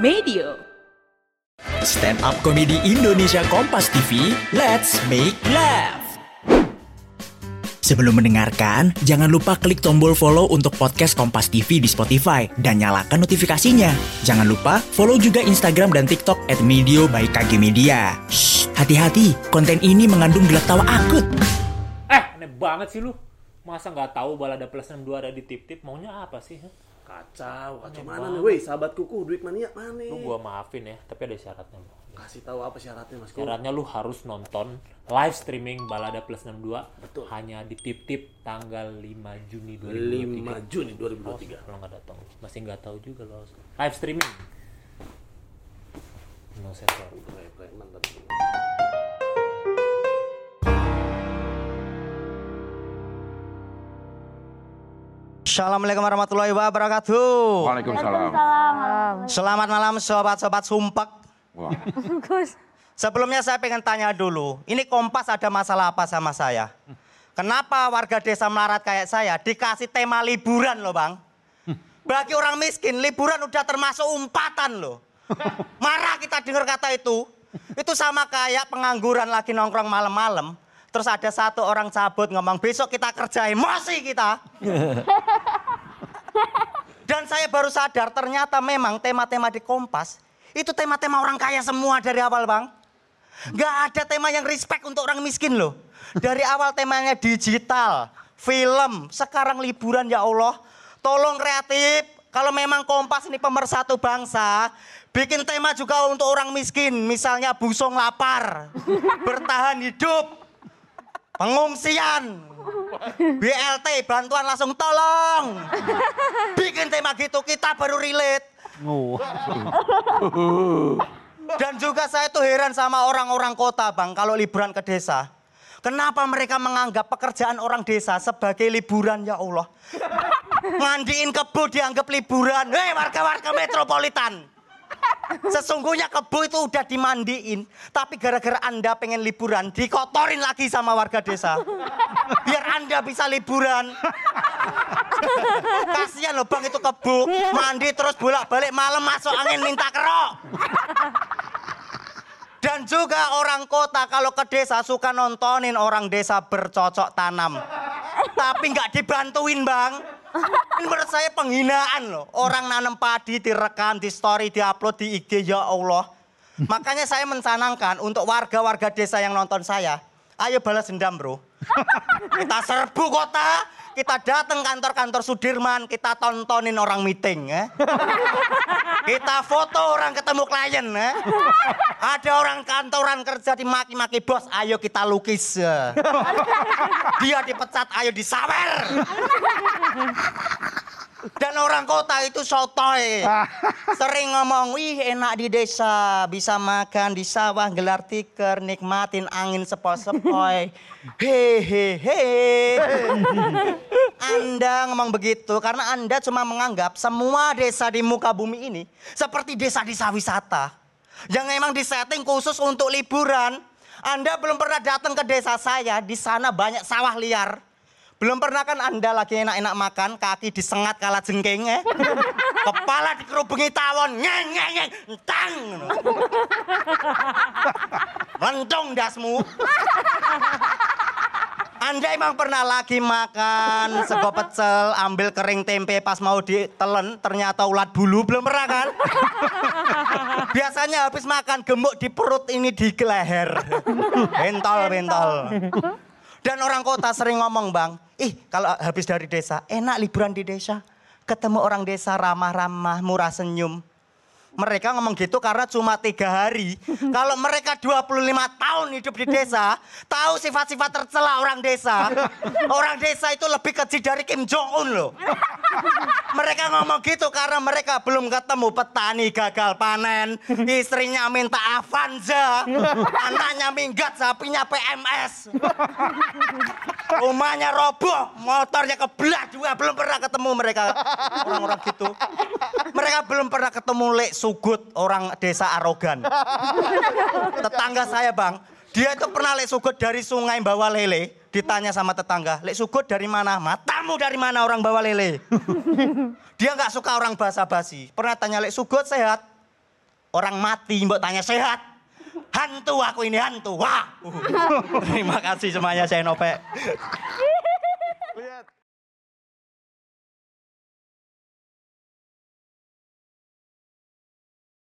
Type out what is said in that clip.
Medio. Stand up komedi Indonesia Kompas TV, let's make laugh. Sebelum mendengarkan, jangan lupa klik tombol follow untuk podcast Kompas TV di Spotify dan nyalakan notifikasinya. Jangan lupa follow juga Instagram dan TikTok at Medio by KG Media. Shh, hati-hati, konten ini mengandung gelak tawa akut. Eh, aneh banget sih lu. Masa nggak tahu balada plus 62 ada di tip-tip? Maunya apa sih? Kacau, kacau mana nih, woi, sahabat kuku, duit mania mana? Lu gua maafin ya, tapi ada syaratnya lu. Kasih tahu apa syaratnya, Mas Kuku. Syaratnya lu harus nonton live streaming balada plus 62 Betul. hanya di tip-tip tanggal 5 Juni 5 2023. Juni Awas 2023. Kalau nggak datang, masih nggak tahu juga lo. Live streaming. No sensor. Assalamualaikum warahmatullahi wabarakatuh. Waalaikumsalam. Selamat malam sobat-sobat sumpek. Wah, Sebelumnya saya pengen tanya dulu, ini Kompas ada masalah apa sama saya? Kenapa warga desa melarat kayak saya dikasih tema liburan loh bang? Bagi orang miskin, liburan udah termasuk umpatan loh. Marah kita dengar kata itu. Itu sama kayak pengangguran lagi nongkrong malam-malam. Terus ada satu orang cabut ngomong, besok kita kerja emosi kita. Dan saya baru sadar ternyata memang tema-tema di Kompas itu tema-tema orang kaya semua dari awal bang. Gak ada tema yang respect untuk orang miskin loh. Dari awal temanya digital, film, sekarang liburan ya Allah. Tolong kreatif, kalau memang Kompas ini pemersatu bangsa, bikin tema juga untuk orang miskin. Misalnya busung lapar, bertahan hidup, pengungsian, BLT, bantuan langsung tolong. Bikin tema gitu, kita baru relate. Dan juga saya tuh heran sama orang-orang kota bang, kalau liburan ke desa. Kenapa mereka menganggap pekerjaan orang desa sebagai liburan ya Allah? Mandiin kebo dianggap liburan. Hei warga-warga metropolitan. Sesungguhnya kebo itu udah dimandiin. Tapi gara-gara anda pengen liburan, dikotorin lagi sama warga desa. Biar anda bisa liburan. Kasihan loh bang itu kebo. Mandi terus bolak-balik malam masuk angin minta kerok. Dan juga orang kota kalau ke desa suka nontonin orang desa bercocok tanam. Tapi nggak dibantuin bang. Ini menurut saya penghinaan loh. Orang nanam padi direkam di story, diupload di IG ya Allah. Makanya saya mencanangkan untuk warga-warga desa yang nonton saya. Ayo balas dendam bro. Kita serbu kota, kita datang kantor-kantor Sudirman, kita tontonin orang meeting ya. Kita foto orang ketemu klien ya. Ada orang kantoran kerja dimaki-maki bos, ayo kita lukis ya. Dia dipecat, ayo disawer. Dan orang kota itu sotoy. Sering ngomong, wih enak di desa. Bisa makan di sawah, gelar tikar, nikmatin angin sepoi-sepoi. Hehehe. Anda ngomong begitu karena Anda cuma menganggap semua desa di muka bumi ini seperti desa-desa wisata. Yang memang disetting khusus untuk liburan. Anda belum pernah datang ke desa saya, di sana banyak sawah liar. Belum pernah kan Anda lagi enak-enak makan, kaki disengat kala jengking ya. Kepala dikerubungi tawon, ngeng ngeng ngeng, tang. Lentung dasmu. Anda emang pernah lagi makan sego pecel, ambil kering tempe pas mau ditelen, ternyata ulat bulu, belum pernah kan? Biasanya habis makan gemuk di perut ini di leher. Bentol, bentol. Dan orang kota sering ngomong bang, ih kalau habis dari desa, enak liburan di desa. Ketemu orang desa ramah-ramah, murah senyum. Mereka ngomong gitu karena cuma tiga hari. Kalau mereka 25 tahun hidup di desa, tahu sifat-sifat tercela orang desa. Orang desa itu lebih kecil dari Kim Jong Un loh. Mereka ngomong gitu karena mereka belum ketemu petani gagal panen, istrinya minta Avanza, anaknya minggat, sapinya PMS. Rumahnya roboh, motornya kebelah juga belum pernah ketemu mereka orang-orang gitu. Mereka belum pernah ketemu Lek Sugut orang desa arogan. Tetangga saya bang, dia itu pernah Lek Sugut dari sungai bawa lele. Ditanya sama tetangga, Lek Sugut dari mana? Matamu dari mana orang bawa lele? dia nggak suka orang basa-basi. Pernah tanya Lek Sugut sehat? Orang mati mbok tanya sehat. Hantu aku ini hantu. Wah. Terima kasih semuanya saya Nopek.